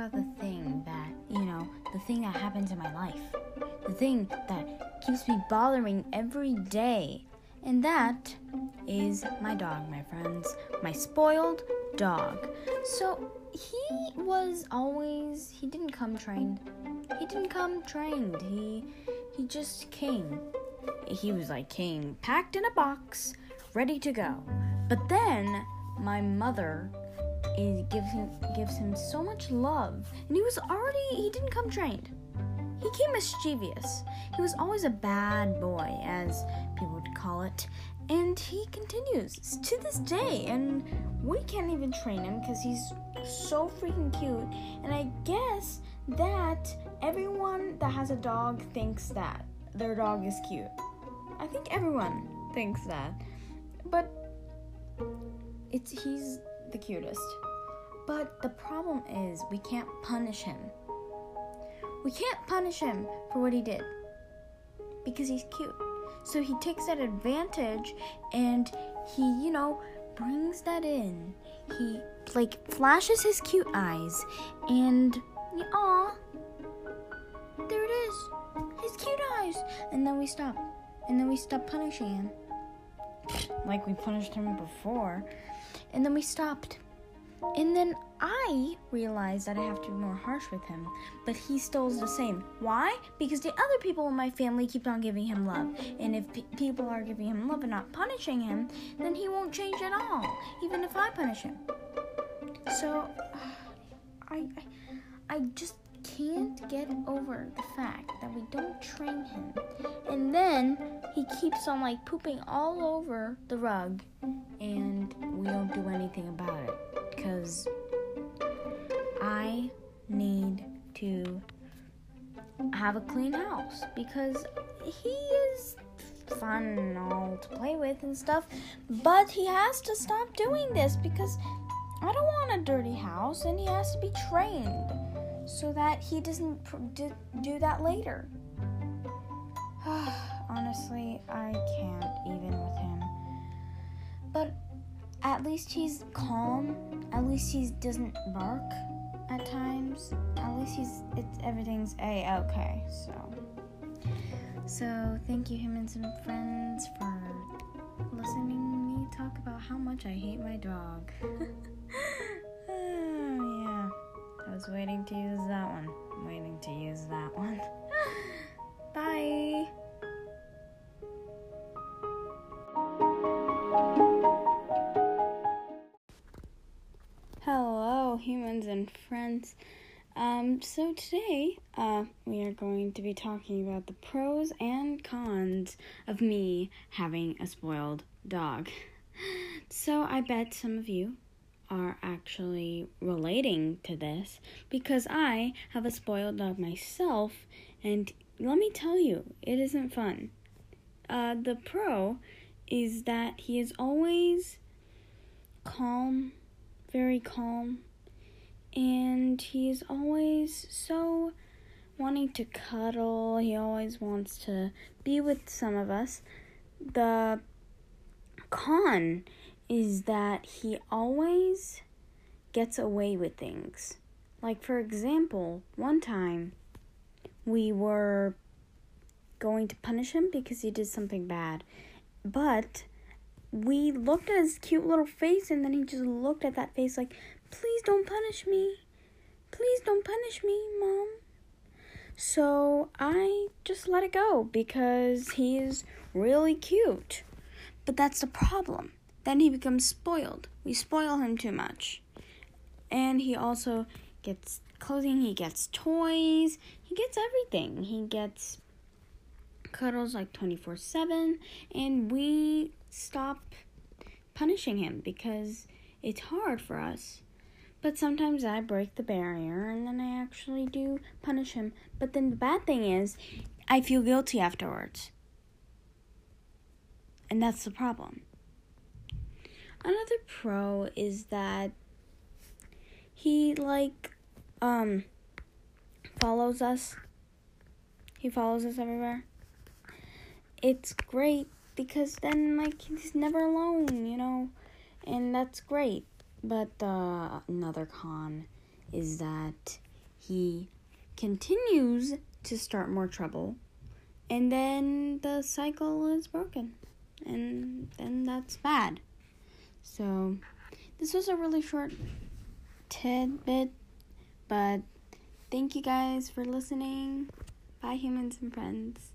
about the thing that, you know, the thing that happens in my life. The thing that keeps me bothering every day. And that is my dog, my friends. My spoiled dog. So he was always he didn't come trained. He didn't come trained. He he just came. He was like came packed in a box, ready to go. But then my mother gives him gives him so much love, and he was already he didn't come trained. He came mischievous. He was always a bad boy, as people would call it, and he continues to this day. And we can't even train him because he's so freaking cute. And I guess that everyone that has a dog thinks that their dog is cute. I think everyone thinks that, but it's he's the cutest. But the problem is we can't punish him. We can't punish him for what he did because he's cute. So he takes that advantage and he, you know, brings that in. He like flashes his cute eyes and aw, there it is, his cute eyes. And then we stop, and then we stop punishing him like we punished him before. And then we stopped. And then I realized that I have to be more harsh with him, but he still is the same. Why? Because the other people in my family keep on giving him love. And if pe- people are giving him love and not punishing him, then he won't change at all, even if I punish him. So, I, I, I just can't get over the fact that we don't train him. And then he keeps on like pooping all over the rug and we don't do anything about it because I need to have a clean house because he is fun and all to play with and stuff, but he has to stop doing this because I don't want a dirty house and he has to be trained so that he doesn't do that later. Honestly, I can't even with him. But at least he's calm. At least he doesn't bark at times. At least he's it's everything's a okay. So so thank you humans and some friends for listening me talk about how much I hate my dog. oh, yeah. I was waiting to use that one. I'm waiting to use that one. Hello, humans and friends. Um, so today, uh, we are going to be talking about the pros and cons of me having a spoiled dog. So I bet some of you are actually relating to this because I have a spoiled dog myself, and let me tell you, it isn't fun. Uh, the pro is that he is always calm, very calm, and he is always so wanting to cuddle. He always wants to be with some of us. The con is that he always gets away with things. Like, for example, one time we were going to punish him because he did something bad, but we looked at his cute little face and then he just looked at that face like, please don't punish me. Please don't punish me, mom. So I just let it go because he's really cute. But that's the problem then he becomes spoiled. We spoil him too much. And he also gets clothing, he gets toys, he gets everything. He gets cuddles like 24 7, and we stop punishing him because it's hard for us. But sometimes I break the barrier and then I actually do punish him. But then the bad thing is, I feel guilty afterwards. And that's the problem. Another pro is that he like um follows us. He follows us everywhere. It's great because then like he's never alone, you know, and that's great. But uh, another con is that he continues to start more trouble, and then the cycle is broken, and then that's bad. So, this was a really short tidbit, but thank you guys for listening. Bye, humans and friends.